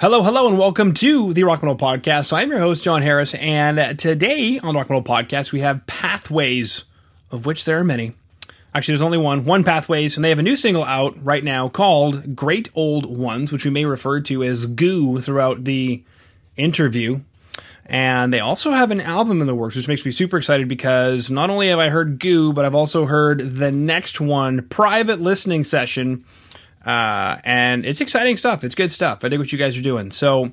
Hello, hello, and welcome to the Rock and Roll Podcast. I'm your host, Jon Harris, and today on the Rock Roll Podcast, we have Pathways, of which there are many. Actually, there's only one, one Pathways, and they have a new single out right now called Great Old Ones, which we may refer to as Goo throughout the interview. And they also have an album in the works, which makes me super excited because not only have I heard Goo, but I've also heard the next one, Private Listening Session uh, and it's exciting stuff. It's good stuff. I dig what you guys are doing. So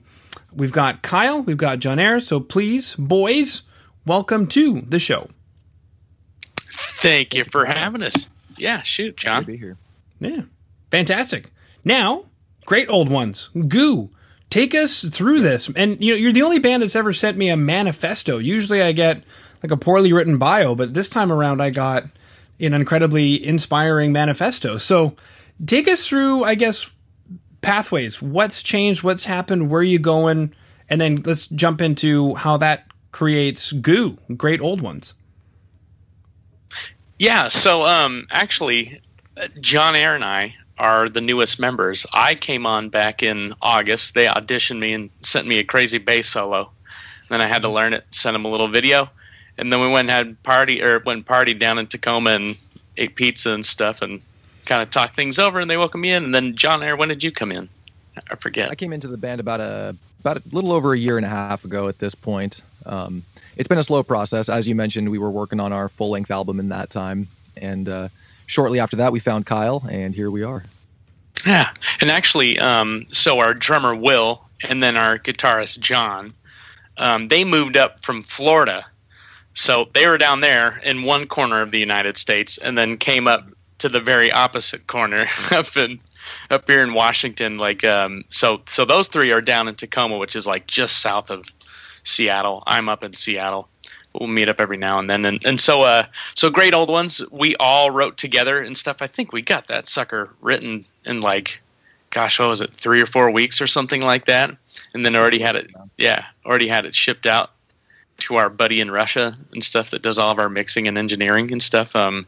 we've got Kyle, we've got Caner. So please, boys, welcome to the show. Thank you for having us. Yeah, shoot, Jon. Good to be here. Yeah, fantastic. Now, great old ones. Goo, take us through this. And you know, you're the only band that's ever sent me a manifesto. Usually, I get like a poorly written bio, but this time around, I got an incredibly inspiring manifesto. So take us through, I guess, pathways. What's changed? What's happened? Where are you going? And then let's jump into how that creates goo, great old ones. Yeah. So, um, actually, Caner and I are the newest members. I came on back in August. They auditioned me and sent me a crazy bass solo. Then I had to learn it, sent them a little video, and then we went and had party or went party down in Tacoma and ate pizza and stuff and kind of talk things over, and they welcome me in. And then Caner, when did you come in? I forget. I came into the band about a about a little over a year and a half ago. At this point, um, it's been a slow process. As you mentioned, we were working on our full length album in that time, and uh, shortly after that, we found Kyle, and here we are. Yeah, and actually, um, so our drummer Will and then our guitarist John, um, they moved up from Florida. So they were down there in one corner of the United States, and then came up to the very opposite corner up in up here in Washington. Like um, so, so those three are down in Tacoma, which is like just south of Seattle. I'm up in Seattle. We'll meet up every now and then, and and so uh, so great old ones. We all wrote together and stuff. I think we got that sucker written in like, gosh, what was it, three or four weeks or something like that, and then already had it, yeah, already had it shipped out to our buddy in Russia and stuff that does all of our mixing and engineering and stuff. Um,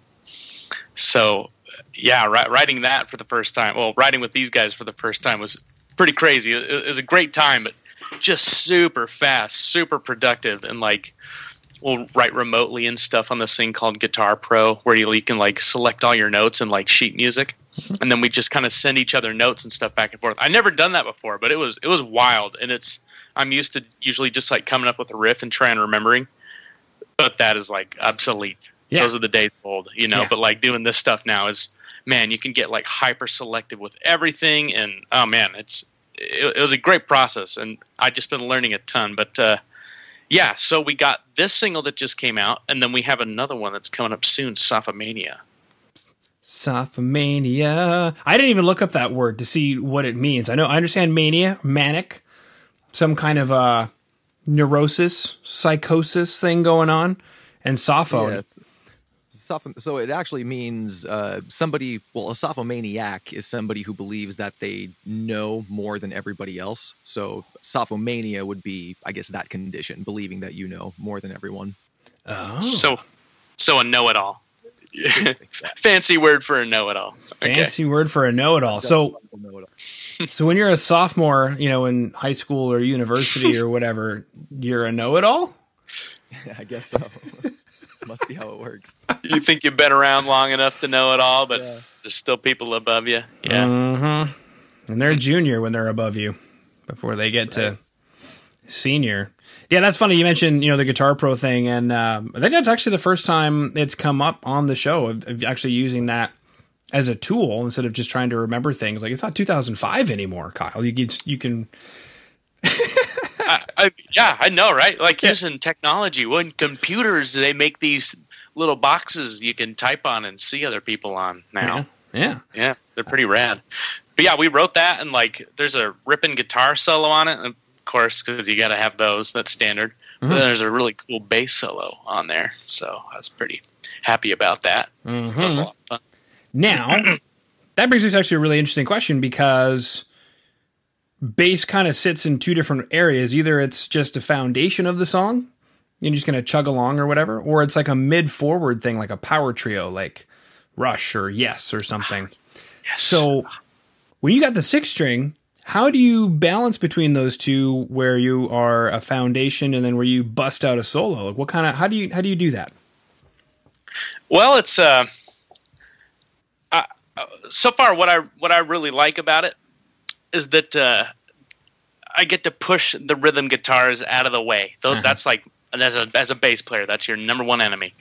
so yeah, writing that for the first time, well, writing with these guys for the first time was pretty crazy. It, was a great time, but just super fast, super productive, and like we'll write remotely and stuff on this thing called Guitar Pro, where you can like select all your notes and like sheet music, and then we just kind of send each other notes and stuff back and forth. I never done that before, but it was it was wild, and it's I'm used to usually just like coming up with a riff and trying remembering, but that is like obsolete. Yeah. Those are the days old, you know. Yeah. But like doing this stuff now is, man, you can get like hyper selective with everything, and oh man, it's it, it was a great process, and I just been learning a ton. But uh, yeah, so we got this single that just came out, and then we have another one that's coming up soon, Sophomania. Sophomania. I didn't even look up that word to see what it means. I know I understand mania, manic, some kind of uh neurosis, psychosis thing going on, and sophone. Yeah, so it actually means uh, somebody. Well, a sophomaniac is somebody who believes that they know more than everybody else. So sophomania would be, I guess, that condition, believing that you know more than everyone. Oh, so so a know-it-all. Fancy word for a know-it-all. Fancy okay. word for a know-it-all. So. so when you're a sophomore, you know, in high school or university or whatever, you're a know-it-all. I guess so. Must be how it works. you think you've been around long enough to know it all, but yeah. there's still people above you. Yeah. Mm-hmm. And they're junior when they're above you before they get right. to senior. Yeah, that's funny. You mentioned you know the Guitar Pro thing, and um, I think that's actually the first time it's come up on the show of, of, actually using that as a tool instead of just trying to remember things. Like it's not 2005 anymore, Kyle. You can you can I, I, yeah, I know, right? Like yeah. using technology. When computers, they make these little boxes you can type on and see other people on now. Yeah, yeah, yeah they're pretty rad. But yeah, we wrote that, and like, there's a ripping guitar solo on it, of course, because you got to have those. That's standard. Mm-hmm. But there's a really cool bass solo on there, so I was pretty happy about that. Mm-hmm. That was a lot of fun. Now, that brings us to actually a really interesting question because bass kind of sits in two different areas. Either it's just a foundation of the song, you're just going to chug along or whatever, or it's like a mid forward thing, like a power trio, like Rush or Yes or something. Yes. So when you got the six string, How do you balance between those two, where you are a foundation and then where you bust out a solo? Like, what kind of how do you how do you do that? Well, it's uh, uh, so far what I what I really like about it is that uh, I get to push the rhythm guitars out of the way. Uh-huh. that's like as a as a bass player, that's your number one enemy.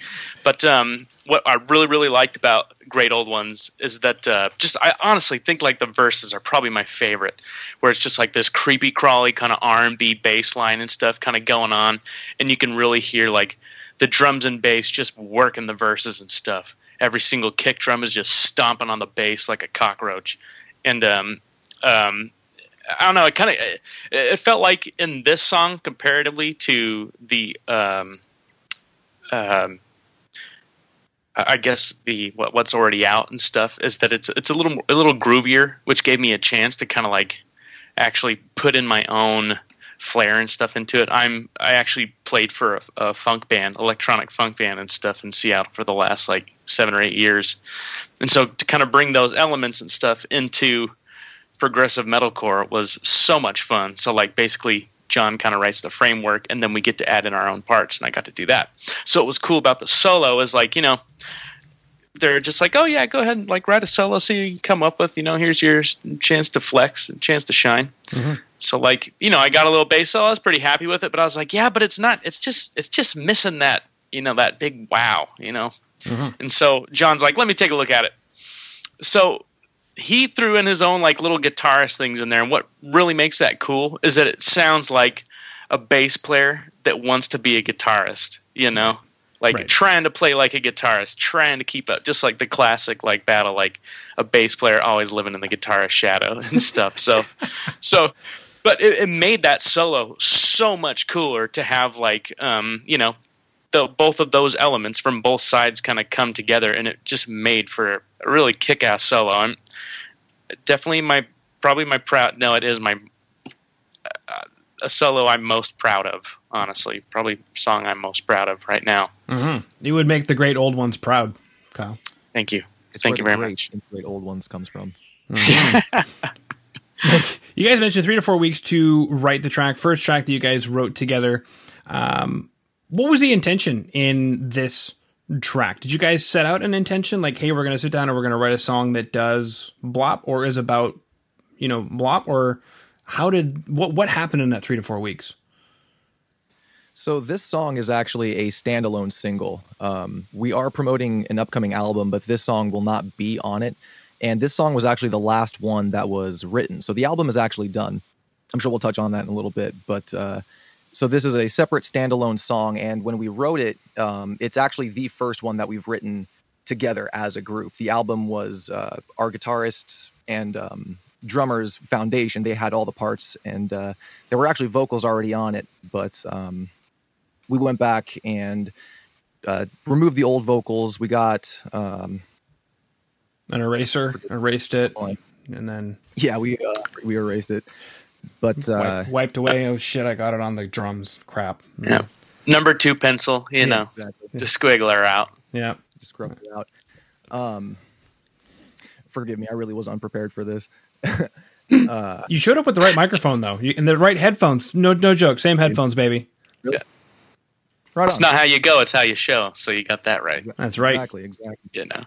But um, what I really really liked about Great Old Ones is that uh, just I honestly think like the verses are probably my favorite, where it's just like this creepy crawly kind of R and B bass line and stuff kind of going on, and you can really hear like the drums and bass just working the verses and stuff. Every single kick drum is just stomping on the bass like a cockroach, and um, um, I don't know. It kind of it felt like in this song comparatively to the um, um, I guess the what, what's already out and stuff is that it's it's a little a little groovier, which gave me a chance to kind of like actually put in my own flair and stuff into it. I'm I actually played for a, a funk band, electronic funk band and stuff in Seattle for the last like seven or eight years, and so to kind of bring those elements and stuff into progressive metalcore was so much fun. So like basically John kind of writes the framework and then we get to add in our own parts and I got to do that. So what was cool about the solo is like, you know, they're just like, oh yeah, go ahead and like write a solo so you can come up with, you know, here's your chance to flex and chance to shine. Mm-hmm. So like, you know, I got a little bass solo, I was pretty happy with it, but I was like, yeah, but it's not, it's just, it's just missing that, you know, that big wow, you know? Mm-hmm. And so John's like, let me take a look at it. So he threw in his own like little guitarist things in there and what really makes that cool is that it sounds like a bass player that wants to be a guitarist you know like right. trying to play like a guitarist trying to keep up just like the classic like battle like a bass player always living in the guitarist shadow and stuff so so but it, it, made that solo so much cooler to have like um you know the both of those elements from both sides kind of come together and it just made for a really kick-ass solo i'm definitely my probably my proud. No, it is my uh, a solo I'm most proud of. Honestly, probably song I'm most proud of right now. Mm-hmm. You would make the great old ones proud, Kyle. Thank you. It's Thank you very great, much. Great old ones comes from. Mm-hmm. you guys mentioned three to four weeks to write the track. First track that you guys wrote together. Um, what was the intention in this track. Did you guys set out an intention like, hey, we're going to sit down and we're going to write a song that does blop or is about, you know, blop? Or how did what what happened in that three to four weeks? So this song is actually a standalone single. Um, we are promoting an upcoming album, but this song will not be on it. And this song was actually the last one that was written. So the album is actually done. I'm sure we'll touch on that in a little bit, but uh, so this is a separate standalone song and when we wrote it um, it's actually the first one that we've written together as a group. The album was uh, our guitarists and um, drummers foundation they had all the parts and uh, there were actually vocals already on it but um, we went back and uh, removed the old vocals. We got um, an eraser erased it and then yeah we uh, we erased it but uh, wiped, wiped away. Oh shit! I got it on the drums. Crap. Yeah. Number two pencil. You yeah, know, exactly. just squiggle her out. Yeah. Just scrub it out. Um, forgive me. I really was unprepared for this. uh, you showed up with the right microphone though, you, and the right headphones. No, no joke. Same headphones, baby. Really? Yeah. Right it's not how you go; it's how you show. So you got that right. That's right. Exactly. Exactly. You know.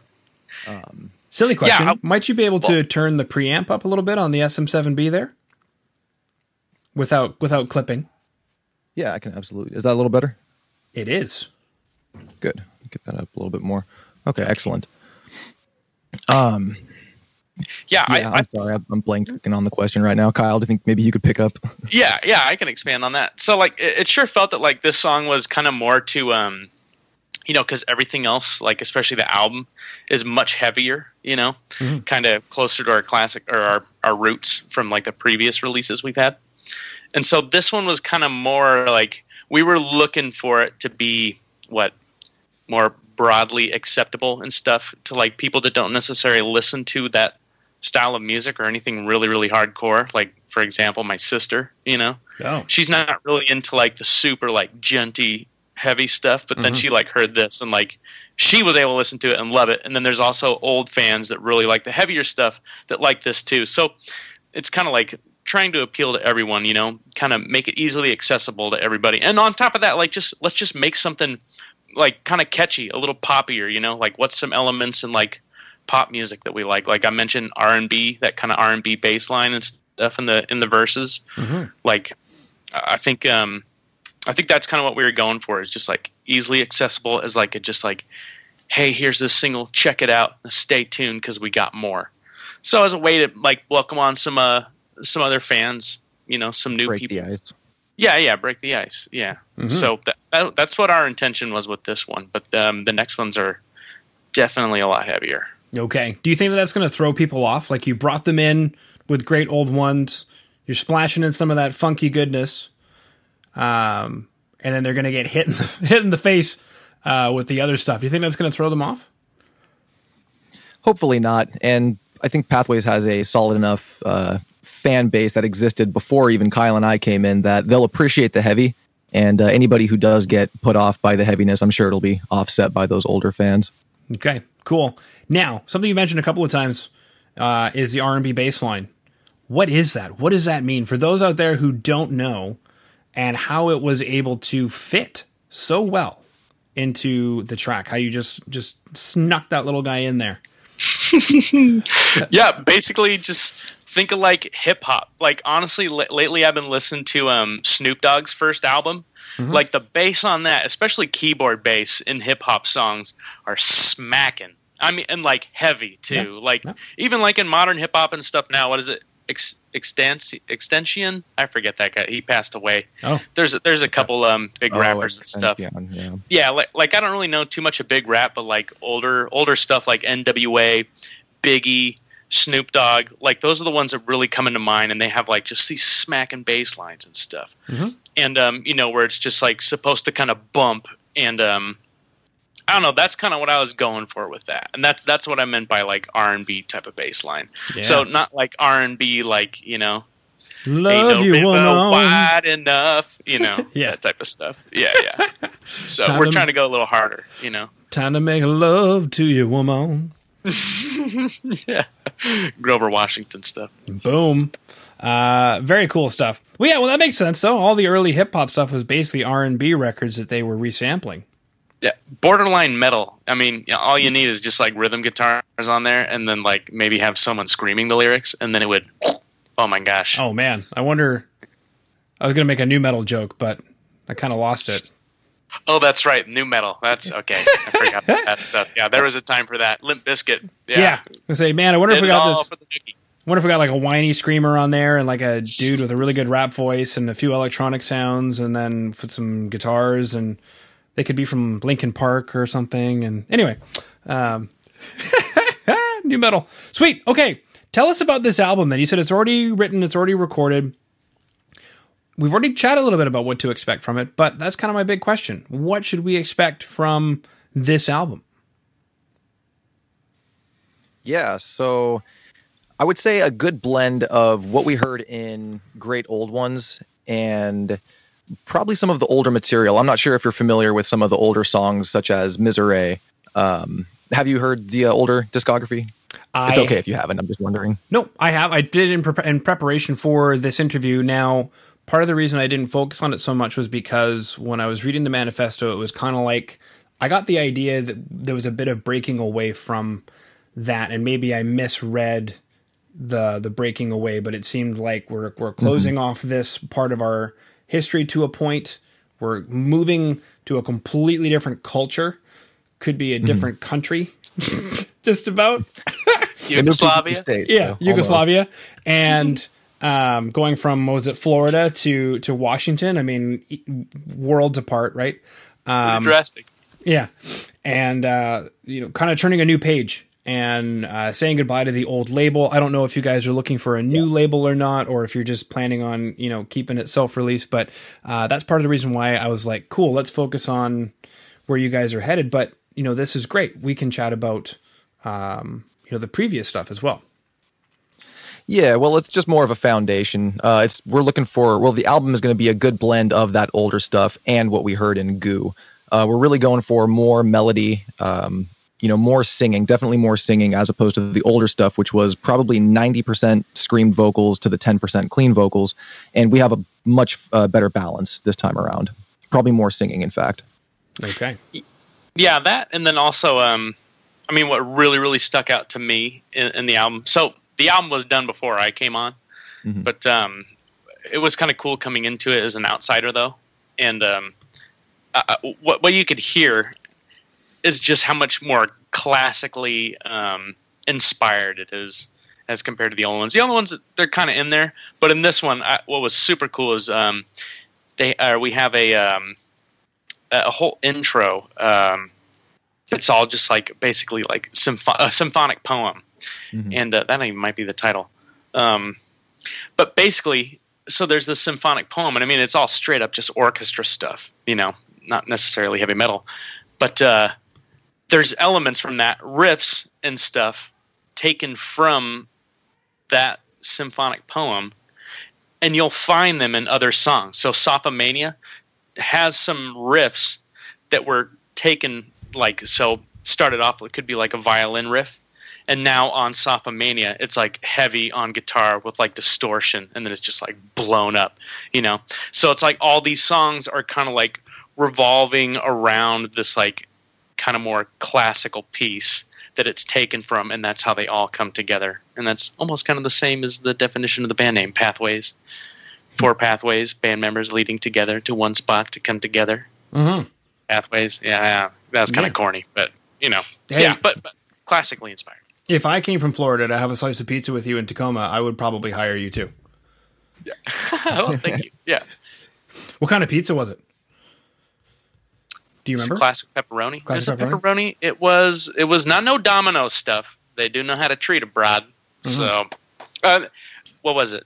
Um, Silly question. Yeah, Might you be able well, to turn the preamp up a little bit on the SM7B there? Without without clipping. Yeah, I can absolutely. Is that a little better? It is. Good. Get that up a little bit more. Okay, excellent. Um, yeah, yeah I, am sorry, I'm blanking on the question right now. Kyle, do you think maybe you could pick up? Yeah, yeah, I can expand on that. So, like, it, it sure felt that like this song was kind of more to, um, you know, because everything else, like especially the album, is much heavier. You know, mm-hmm. kind of closer to our classic or our our roots from like the previous releases we've had and so this one was kind of more like we were looking for it to be what more broadly acceptable and stuff to like people that don't necessarily listen to that style of music or anything really really hardcore like for example my sister you know oh. she's not really into like the super like djenty heavy stuff but then mm-hmm. she like heard this and like she was able to listen to it and love it and then there's also old fans that really like the heavier stuff that like this too so it's kind of like trying to appeal to everyone. You know, kind of make it easily accessible to everybody. And on top of that, like just let's just make something like kind of catchy, a little poppier. You know, like what's some elements in like pop music that we like? Like I mentioned R and B, that kind of R and B bass line and stuff in the in the verses. Mm-hmm. Like I think um I think that's kind of what we were going for is just like easily accessible as like a just like hey here's this single check it out stay tuned because we got more so as a way to like welcome on some uh some other fans you know some new Break people the ice. yeah yeah break the ice yeah Mhm. so that, that, that's what our intention was with this one but um, the next ones are definitely a lot heavier Okay. Do you think that that's going to throw people off? Like you brought them in with great old ones, you're splashing in some of that funky goodness, um, and then they're going to get hit in the, hit in the face uh, with the other stuff. Do you think that's going to throw them off? Hopefully not. And I think Pathways has a solid enough uh, fan base that existed before even Kyle and I came in that they'll appreciate the heavy. And uh, anybody who does get put off by the heaviness, I'm sure it'll be offset by those older fans. Okay, cool. Now, something you mentioned a couple of times uh, is the R&B baseline. What is that? What does that mean for those out there who don't know and how it was able to fit so well into the track? How you just just snuck that little guy in there. yeah basically just think of like hip hop like honestly l- lately i've been listening to um snoop dogg's first album. Like the bass on that especially keyboard bass in hip hop songs are smacking. I mean and like heavy too. Like yeah. even like in modern hip hop and stuff now what is it? Ex- extensi- extension? I forget that guy. He passed away. Oh. there's a, there's a couple um big rappers and stuff. Yeah, yeah. yeah, like, like I don't really know too much of big rap, but like older older stuff like N.W.A., Biggie, Snoop Dogg, like those are the ones that really come into mind, and they have like just these smacking bass lines and stuff, Mhm. and um, you know where it's just like supposed to kind of bump, and um, I don't know, that's kind of what I was going for with that, and that's that's what I meant by like R and B type of bass line. Yeah. So not like R and B, like you know, Love no you, woman. wide enough, you know, Yeah. that type of stuff. Yeah, yeah. So Time we're to- trying to go a little harder, you know. Time to make love to you, woman. yeah, Grover Washington stuff. Boom. Uh, very cool stuff. Well, yeah, well, that makes sense. though. all the early hip hop stuff was basically R and B records that they were resampling. Yeah, borderline metal. I mean, all you need is just like rhythm guitars on there, and then like maybe have someone screaming the lyrics, and then it would. Oh my gosh! Oh man, I wonder. I was gonna make a nu metal joke, but I kind of lost it. Oh, that's right, nu metal. That's okay. I forgot that stuff. Yeah, there was a time for that. Limp Bizkit. Yeah. Yeah, I say, man, I wonder if we got this. for the nookie. I wonder if we got like a whiny screamer on there and like a dude with a really good rap voice and a few electronic sounds and then put some guitars and they could be from Linkin Park or something. And anyway, um, nu metal. Sweet. Okay. Tell us about this album then. You said it's already written, it's already recorded. We've already chatted a little bit about what to expect from it, but that's kind of my big question. What should we expect from this album? Yeah, so I would say a good blend of what we heard in Great Old Ones and probably some of the older material. I'm not sure if you're familiar with some of the older songs, such as Misery. Um, have you heard the uh, older discography? It's okay if you haven't. I'm just wondering. No, I have. I did it in, pre- in preparation for this interview. Now, part of the reason I didn't focus on it so much was because when I was reading the manifesto, it was kind of like I got the idea that there was a bit of breaking away from that, and maybe I misread the the breaking away. But it seemed like we're we're mm-hmm. closing off this part of our history to a point. We're moving to a completely different culture. Could be a mm-hmm. different country, just about They moved to the Yugoslavia. States, yeah, so almost. Yugoslavia, and um, going from what was it Florida to to Washington? I mean, worlds apart, right? Um, drastic. yeah, and uh, you know, kind of turning a new page and uh, saying goodbye to the old label. I don't know if you guys are looking for a new label or not, or if you're just planning on you know keeping it self released. But uh, that's part of the reason why I was like, cool, let's focus on where you guys are headed. But you know, this is great. We can chat about um, you know the previous stuff as well. Yeah, well, it's just more of a foundation. Uh, it's we're looking for. Well, the album is going to be a good blend of that older stuff and what we heard in Goo. Uh, we're really going for more melody, um, you know more singing, definitely more singing as opposed to the older stuff, which was probably ninety percent screamed vocals to the ten percent clean vocals, and we have a much uh, better balance this time around. Probably more singing, in fact. Okay. Yeah, that, and then also, um, I mean, what really, really stuck out to me in, in the album. So the album was done before I came on, Mhm. but um, it was kind of cool coming into it as an outsider, though. And um, uh, what what you could hear is just how much more classically um, inspired it is as compared to the old ones. The old ones they're kind of in there, but in this one, I, what was super cool is um, they uh, we have a um, a whole intro. Um, it's all just like basically like sympho- a symphonic poem, Mhm. and uh, that even might be the title. Um, but basically, so there's this symphonic poem, and I mean it's all straight up just orchestra stuff, you know, not necessarily heavy metal, but uh, there's elements from that riffs and stuff taken from that symphonic poem, and you'll find them in other songs. So Sophomania has some riffs that were taken like so started off it could be like a violin riff and now on Sophomania it's like heavy on guitar with like distortion and then it's just like blown up you know so it's like all these songs are kind of like revolving around this like kind of more classical piece that it's taken from and that's how they all come together and that's almost kind of the same as the definition of the band name pathways four pathways band members leading together to one spot to come together Mm-hmm. pathways yeah, yeah. that's kind of Yeah. corny but you know Hey. yeah but, but classically inspired If I came from Florida to have a slice of pizza with you in Tacoma, I would probably hire you too. oh thank you yeah What kind of pizza was it? Do you It's remember? classic pepperoni Classic it pepperoni it was it was not no domino stuff they do know how to treat a broad Mm-hmm. so uh, what was it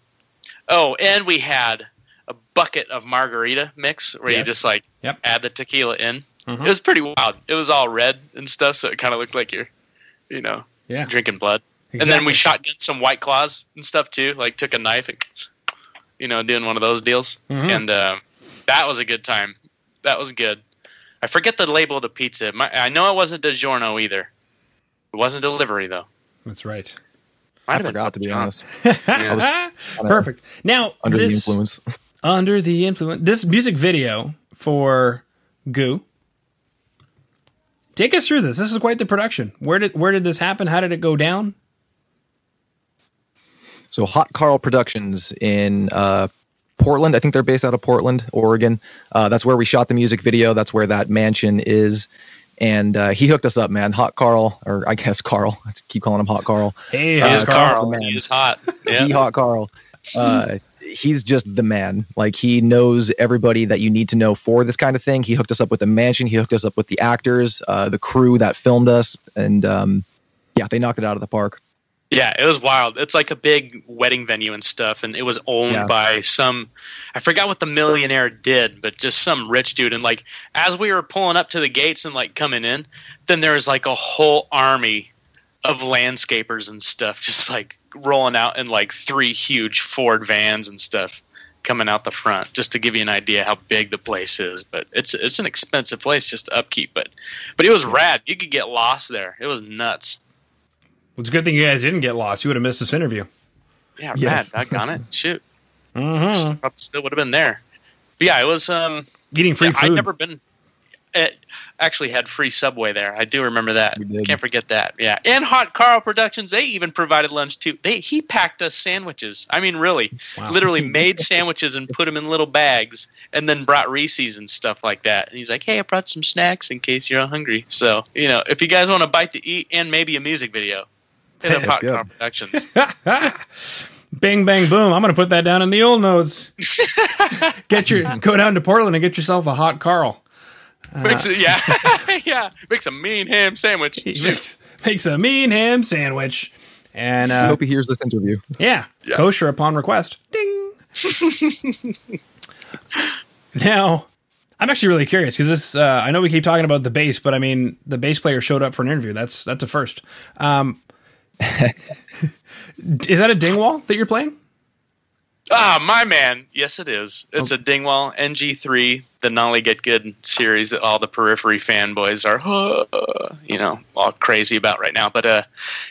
oh and we had a bucket of margarita mix where you just like Yep. add the tequila in Mhm. it was pretty wild it was all red and stuff so it kind of looked like you're you know yeah. drinking blood and then we Exactly. shotgun some white claws and stuff too like took a knife and you know doing one of those deals Mhm. and um, that was a good time that was good i forget the label of the pizza My, i know it wasn't DiGiorno either it wasn't delivery though That's right. Might I forgot to be John. honest. Perfect. Now, Under the influence. under the influence, this music video for Goo. Take us through this. This is quite the production. Where did where did this happen? How did it go down? So Hot Karl Productions in uh, Portland. I think they're based out of Portland, Oregon. Uh, that's where we shot the music video. That's where that mansion is. And uh, he hooked us up, man. Hot Karl, or I guess Karl. I keep calling him Hot Karl. Hey, He Uh, is Karl's Karl. the man. He is hot. Yeah. He Hot Karl. He's just the man. Like he knows everybody that you need to know for this kind of thing. He hooked us up with the mansion. He hooked us up with the actors, uh, the crew that filmed us, and um, yeah, they knocked it out of the park. Yeah, it was wild. It's like a big wedding venue and stuff, and it was owned Yeah. by some. I forgot what the millionaire did, but just some rich dude. And like as we were pulling up to the gates and like coming in, then there was like a whole army of landscapers and stuff, just like rolling out in like three huge Ford vans and stuff coming out the front, just to give you an idea how big the place is. But it's it's an expensive place just to upkeep, but but it was rad. You could get lost there. It was nuts. It's a good thing you guys didn't get lost. You would have missed this interview. Yeah, Yes. rad. Doggone it. Shoot. Mm-hmm. Probably still would have been there. But yeah, it was. Um, Eating free yeah, food. I'd never been. It actually had free Subway there. I do remember that. Can't forget that. Yeah, and Hot Karl Productions. They even provided lunch too. They he packed us sandwiches. I mean, really, Wow. literally made sandwiches and put them in little bags, and then brought Reese's and stuff like that. And he's like, "Hey, I brought some snacks in case you're hungry." So you know, if you guys want a bite to eat and maybe a music video, hit up Hot. Karl Productions. Bing bang boom. I'm gonna put that down in the old notes. get your go down to Portland and get yourself a hot Karl. Makes it, yeah, yeah. Makes a mean ham sandwich. He Shoot. makes makes a mean ham sandwich. And I uh, hope he hears this interview. yeah, Yeah. kosher upon request. Ding. now, I'm actually really curious because this. Uh, I know we keep talking about the bass, but I mean, the bass player showed up for an interview. That's that's a first. Um, is that a Dingwall that you're playing? Ah, my man. Yes, it is. It's a Dingwall NG3, the Nolly Getgood series that all the Periphery fanboys are, uh, you know, all crazy about right now. But uh,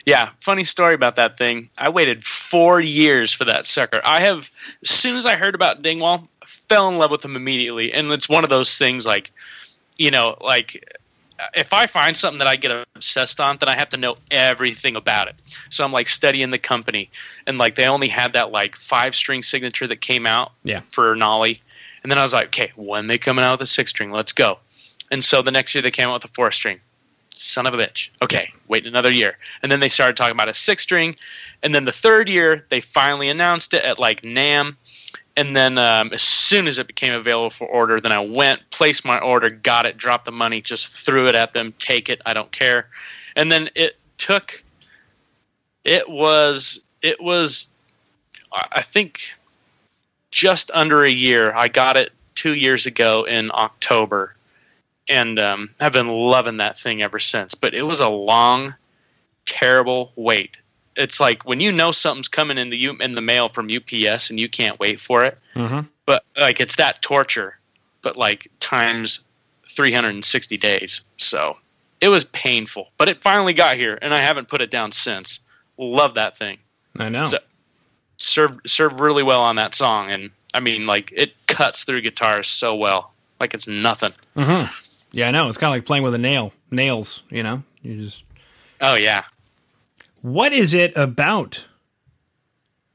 yeah, funny story about that thing. I waited four years for that sucker. I have, as soon as I heard about Dingwall, fell in love with them immediately. And it's one of those things like, you know, like if I find something that I get obsessed on, then I have to know everything about it. So I'm like studying the company, and like they only had that like five string signature that came out Yeah. for Nolly, and then I was like, okay, when they coming out with a six string, let's go. And so the next year they came out with a four string. Son of a bitch. Okay, wait another year, and then they started talking about a six string, and then the third year they finally announced it at like NAMM. And then um, as soon as it became available for order, then I went, placed my order, got it, dropped the money, just threw it at them, take it, I don't care. And then it took it was it was I I think just under a year. I got it two years ago in October, and um, I've been loving that thing ever since. But it was a long, terrible wait. It's like when you know something's coming in the U- in the mail from UPS and you can't wait for it. Mm-hmm. But like it's that torture, but like times 360 days. So it was painful, but it finally got here, and I haven't put it down since. Love that thing. I know. So- Served served really well on that song, and I mean, like it cuts through guitars so well, like it's nothing. hmm Yeah, I know. It's kind of like playing with a nail. Nails, you know. You just. Oh yeah. What is it about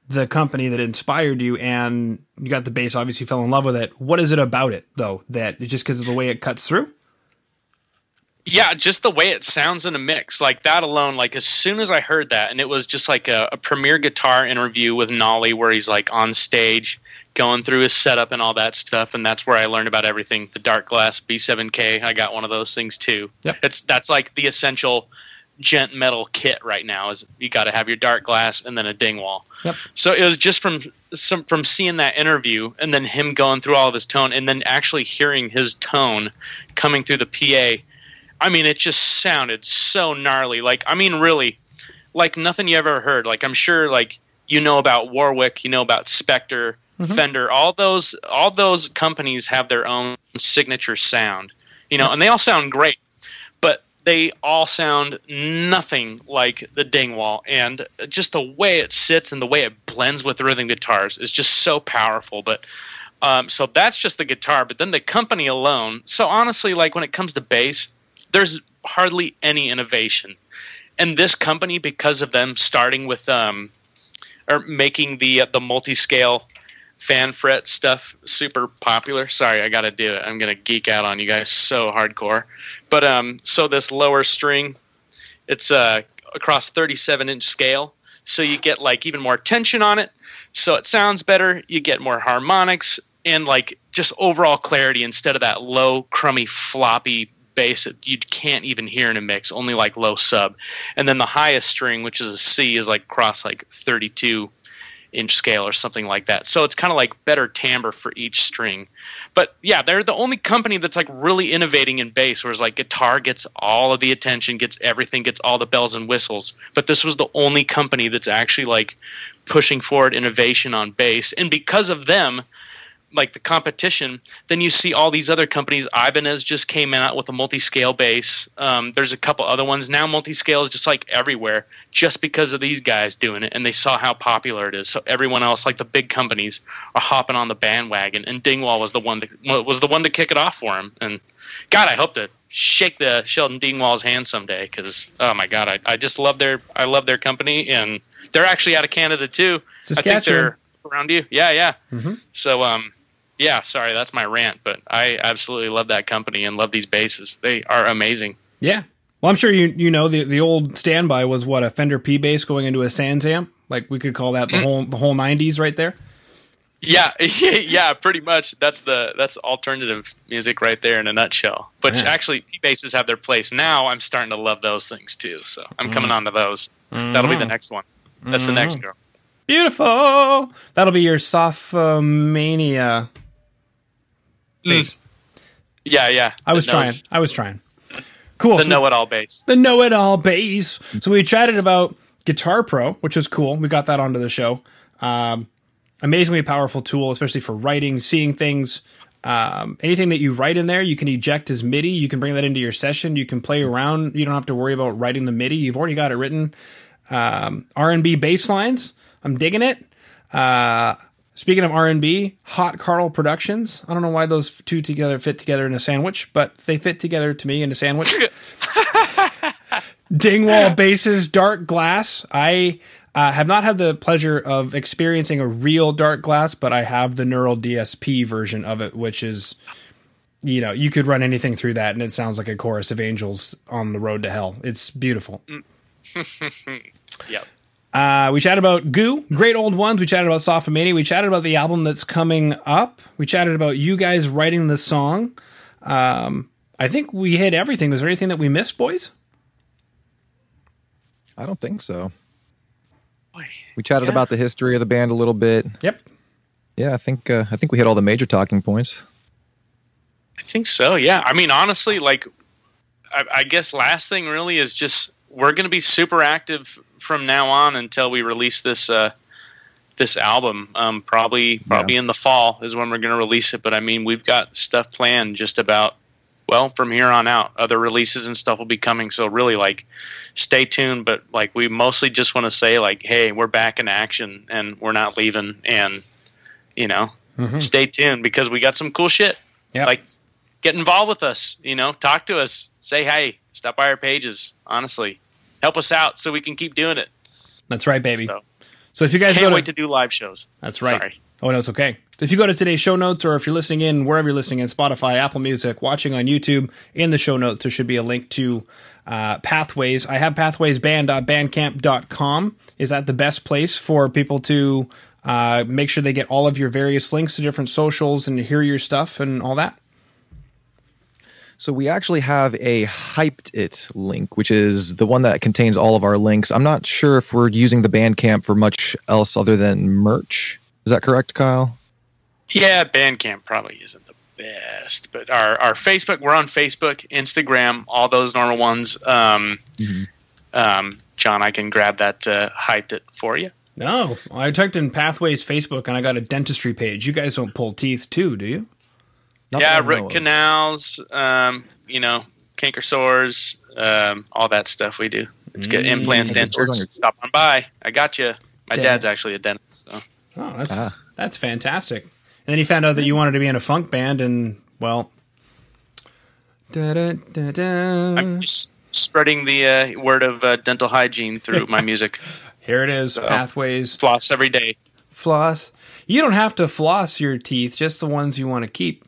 the company that inspired you? And you got the bass. Obviously, fell in love with it. What is it about it though? That just because of the way it cuts through? Yeah, just the way it sounds in a mix, like that alone. Like as soon as I heard that, and it was just like a, a Premier Guitar interview with Nolly, where he's like on stage going through his setup and all that stuff, and that's where I learned about everything. The Darkglass B7K, I got one of those things too. Yep. It's that's like the essential djent metal kit right now. Is you got to have your Darkglass and then a Dingwall. Yep. So it was just from some from seeing that interview and then him going through all of his tone and then actually hearing his tone coming through the PA. I mean, it just sounded so gnarly. Like, I mean, really, like nothing you ever heard. Like, I'm sure, like you know about Warwick, you know about Spector, Fender. All those, all those companies have their own signature sound. You know, and they all sound great, but they all sound nothing like the Dingwall. And just the way it sits and the way it blends with rhythm guitars is just so powerful. But um, so that's just the guitar, but then the company alone. So honestly, like when it comes to bass, there's hardly any innovation. And this company, because of them starting with um, or making the uh, the multi-scale fan fret stuff super popular. Sorry, I got to do it. I'm gonna geek out on you guys so hardcore. But um, so this lower string, it's uh across 37 inch scale, so you get like even more tension on it. So it sounds better. You get more harmonics and like just overall clarity instead of that low, crummy, floppy bass that you can't even hear in a mix, only like low sub. And then the highest string, which is a C, is like across like 32 inch scale or something like that. So it's kind of like better timbre for each string. But yeah, they're the only company that's like really innovating in bass, whereas like guitar gets all of the attention, gets everything, gets all the bells and whistles. But this was the only company that's actually like pushing forward innovation on bass. And because of them, like the competition, then you see all these other companies. Ibanez just came out with a multi-scale bass. Um, there's a couple other ones now. Multi-scale is just like everywhere, just because of these guys doing it, and they saw how popular it is. So everyone else, like the big companies, are hopping on the bandwagon. And Dingwall was the one to was the one to kick it off for him. And God, I hope to shake the Sheldon Dingwall's hand someday because oh my God, I, I just love their I love their company, and they're actually out of Canada too. I think they're around you. Yeah, yeah. Mhm. So um yeah, sorry, that's my rant, but I absolutely love that company and love these basses. They are amazing. Yeah. Well, I'm sure you you know the the old standby was what a Fender P bass going into a SansAmp. Like we could call that the mm. whole the whole '90s right there. Yeah, yeah, pretty much. That's the that's alternative music right there in a nutshell. But actually, P basses have their place now. I'm starting to love those things too. So I'm coming mm. on to those. That'll be the mm-hmm. next one. That's the next mm-hmm. girl. Beautiful. That'll be your sophomania. Bass. Yeah, yeah. I was trying. I was trying. Cool. The So- know-it-all bass. the know it all bass. So we chatted about Guitar Pro, which was cool. We got that onto the show. Um, amazingly powerful tool, especially for writing, seeing things. Um, anything that you write in there, you can eject as MIDI. You can bring that into your session. You can play around. You don't have to worry about writing the MIDI. You've already got it written. Um, R&B bass lines. I'm digging it. Uh, speaking of R&B, Hot Karl Productions. I don't know why those two together fit together in a sandwich, but they fit together to me in a sandwich. Dingwall Bases Darkglass. I uh, have not had the pleasure of experiencing a real Darkglass, but I have the Neural DSP version of it, which is, you know, you could run anything through that, and it sounds like a chorus of angels on the road to hell. It's beautiful. Yep. Uh, we chatted about Goo, great old ones. We chatted about Sophomania. We chatted about the album that's coming up. We chatted about you guys writing the song. Um, I think we hit everything. Was there anything that we missed, boys? I don't think so. We chatted Yeah. about the history of the band a little bit. Yep. Yeah, I think uh, I think we hit all the major talking points. I think so. Yeah. I mean, honestly, like, I, I guess last thing really is just we're going to be super active from now on until we release this uh, this album. Um, probably probably in the fall is when we're going to release it. But I mean, we've got stuff planned just about well from here on out. Other releases and stuff will be coming. So really, like, stay tuned. But like, we mostly just want to say like, hey, we're back in action and we're not leaving. And you know, Mhm. stay tuned because we got some cool shit. Yep. Like, get involved with us. You know, talk to us. Say hey. Stop by our pages. Honestly, help us out so we can keep doing it. That's right, baby. So, So if you guys can't to, wait to do live shows. that's right. Sorry. Oh no, it's okay. If you go to today's show notes, or if you're listening in wherever you're listening in Spotify, Apple Music, watching on YouTube, in the show notes there should be a link to uh, Pathways. I have pathwaysband.bandcamp.com. Is that the best place for people to uh, make sure they get all of your various links to different socials and hear your stuff and all that? So we actually have a Hypeddit link, which is the one that contains all of our links. I'm not sure if we're using the Bandcamp for much else other than merch. Is that correct, Kyle? Yeah, Bandcamp probably isn't the best, but our our Facebook, we're on Facebook, Instagram, all those normal ones. Um, Mhm. um, Jon, I can grab that uh, Hypeddit for you. No, I typed in Pathways Facebook and I got a dentistry page. You guys don't pull teeth too, do you? Not yeah, that I know root canals, um, you know, canker sores, um, all that stuff we do. It's good. Mm. Implants, Canker sores on your- Stop on by. I got you. My Damn. dad's actually a dentist. So. Oh, that's Ah. that's fantastic. And then you found out that you wanted to be in a funk band, and well, da, da, da, da. I'm just spreading the uh, word of uh, dental hygiene through my music. here it is. So- Pathways Floss every day. floss. You don't have to floss your teeth; just the ones you want to keep.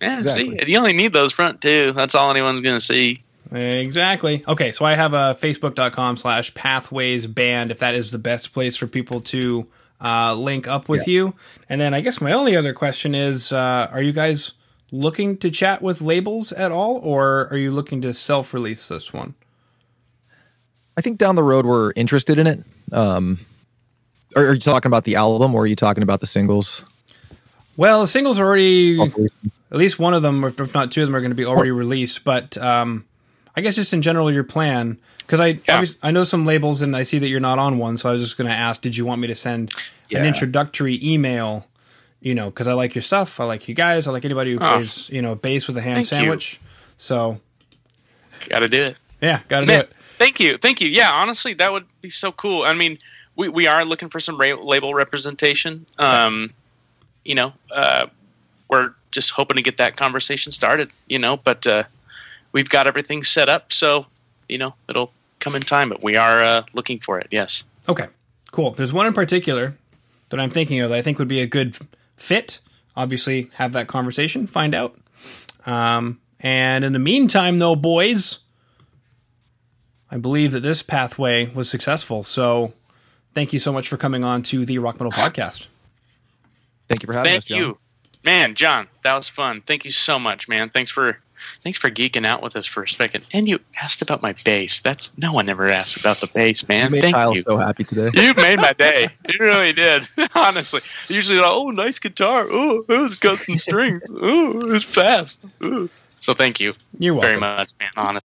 Yeah, Exactly. see, you only need those front two. That's all anyone's going to see. Exactly. Okay, so I have a facebook.com slash pathways band if that is the best place for people to uh, link up with you. And then I guess my only other question is uh, are you guys looking to chat with labels at all, or are you looking to self release this one? I think down the road we're interested in it. Um, are, are you talking about the album or are you talking about the singles? Well, the singles are already, at least one of them, if not two of them, are going to be already released. But um, I guess just in general, your plan, because I Yeah. I know some labels and I see that you're not on one, so I was just going to ask, did you want me to send an introductory email? You know, because I like your stuff, I like you guys, I like anybody who Oh. plays you know bass with a ham Thank you. sandwich. So Got to do it. yeah, got to do it. thank you, thank you. Yeah, honestly, that would be so cool. I mean, we, we are looking for some ra- label representation. Um, you know, uh, we're just hoping to get that conversation started. You know, but uh, we've got everything set up, so you know it'll come in time. But we are uh, looking for it. Yes. Okay, cool. There's one in particular that I'm thinking of that I think would be a good fit. Obviously, have that conversation, find out. Um, and in the meantime, though, boys, I believe that this pathway was successful. So thank you so much for coming on to the Rock Metal Podcast. Thank you for having us, Thank you, man, Jon. That was fun. Thank you so much, man. Thanks for thanks for geeking out with us for a second. And you asked about my bass. That's no one ever asked about the bass, You man. made Thank Kyle you. so happy today. You made my day. You really did. Honestly, usually, like, oh, nice guitar. Oh, it's got some strings. Oh, it's fast. Ooh. So thank you You're welcome. very much, man. Honestly.